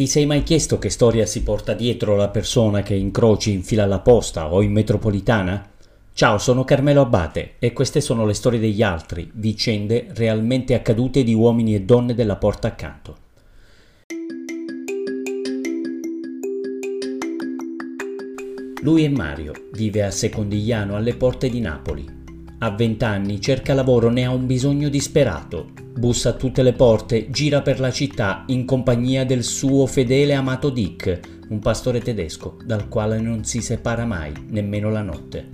Ti sei mai chiesto che storia si porta dietro la persona che incroci in fila alla posta o in metropolitana? Ciao, sono Carmelo Abate e queste sono le storie degli altri, vicende realmente accadute di uomini e donne della porta accanto. Lui è Mario, vive a Secondigliano alle porte di Napoli. Ha vent'anni, cerca lavoro, ne ha un bisogno disperato. Bussa a tutte le porte, gira per la città in compagnia del suo fedele amato Dick, un pastore tedesco dal quale non si separa mai, nemmeno la notte.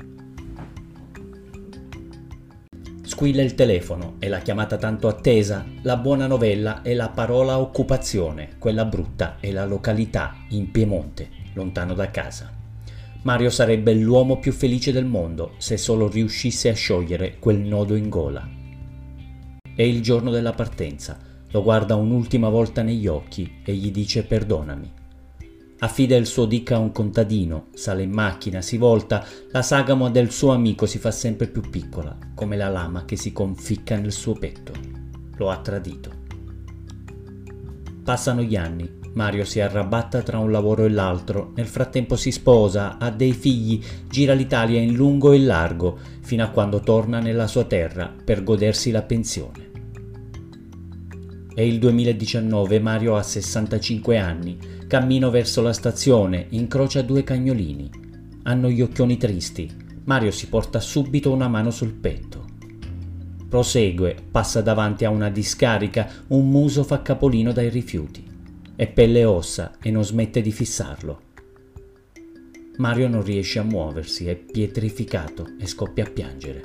Squilla il telefono e la chiamata tanto attesa, la buona novella è la parola occupazione, quella brutta è la località in Piemonte, lontano da casa. Mario sarebbe l'uomo più felice del mondo se solo riuscisse a sciogliere quel nodo in gola. È il giorno della partenza, lo guarda un'ultima volta negli occhi e gli dice perdonami. Affida il suo dick a un contadino, sale in macchina, si volta, la sagoma del suo amico si fa sempre più piccola, come la lama che si conficca nel suo petto. Lo ha tradito. Passano gli anni, Mario si arrabatta tra un lavoro e l'altro, nel frattempo si sposa, ha dei figli, gira l'Italia in lungo e largo, fino a quando torna nella sua terra per godersi la pensione. È il 2019, Mario ha 65 anni, cammino verso la stazione, incrocia due cagnolini. Hanno gli occhioni tristi. Mario si porta subito una mano sul petto. Prosegue, passa davanti a una discarica, un muso fa capolino dai rifiuti. È pelle e ossa e non smette di fissarlo. Mario non riesce a muoversi, è pietrificato e scoppia a piangere.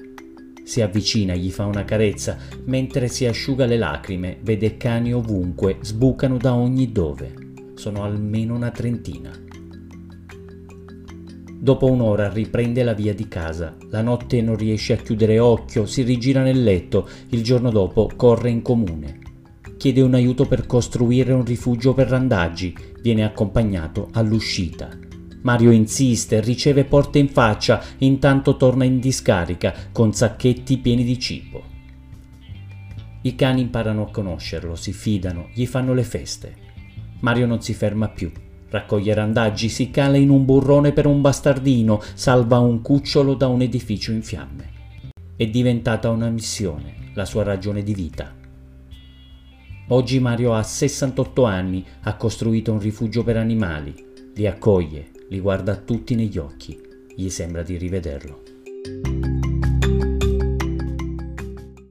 Si avvicina, gli fa una carezza, mentre si asciuga le lacrime, vede cani ovunque, sbucano da ogni dove. Sono almeno una trentina. Dopo un'ora riprende la via di casa. La notte non riesce a chiudere occhio, si rigira nel letto. Il giorno dopo corre in comune chiede un aiuto per costruire un rifugio per randaggi, viene accompagnato all'uscita. Mario insiste, riceve porte in faccia, intanto torna in discarica con sacchetti pieni di cibo. I cani imparano a conoscerlo, si fidano, gli fanno le feste. Mario non si ferma più, raccoglie randaggi, si cala in un burrone per un bastardino, salva un cucciolo da un edificio in fiamme. È diventata una missione, la sua ragione di vita. Oggi Mario ha 68 anni, ha costruito un rifugio per animali, li accoglie, li guarda tutti negli occhi, gli sembra di rivederlo.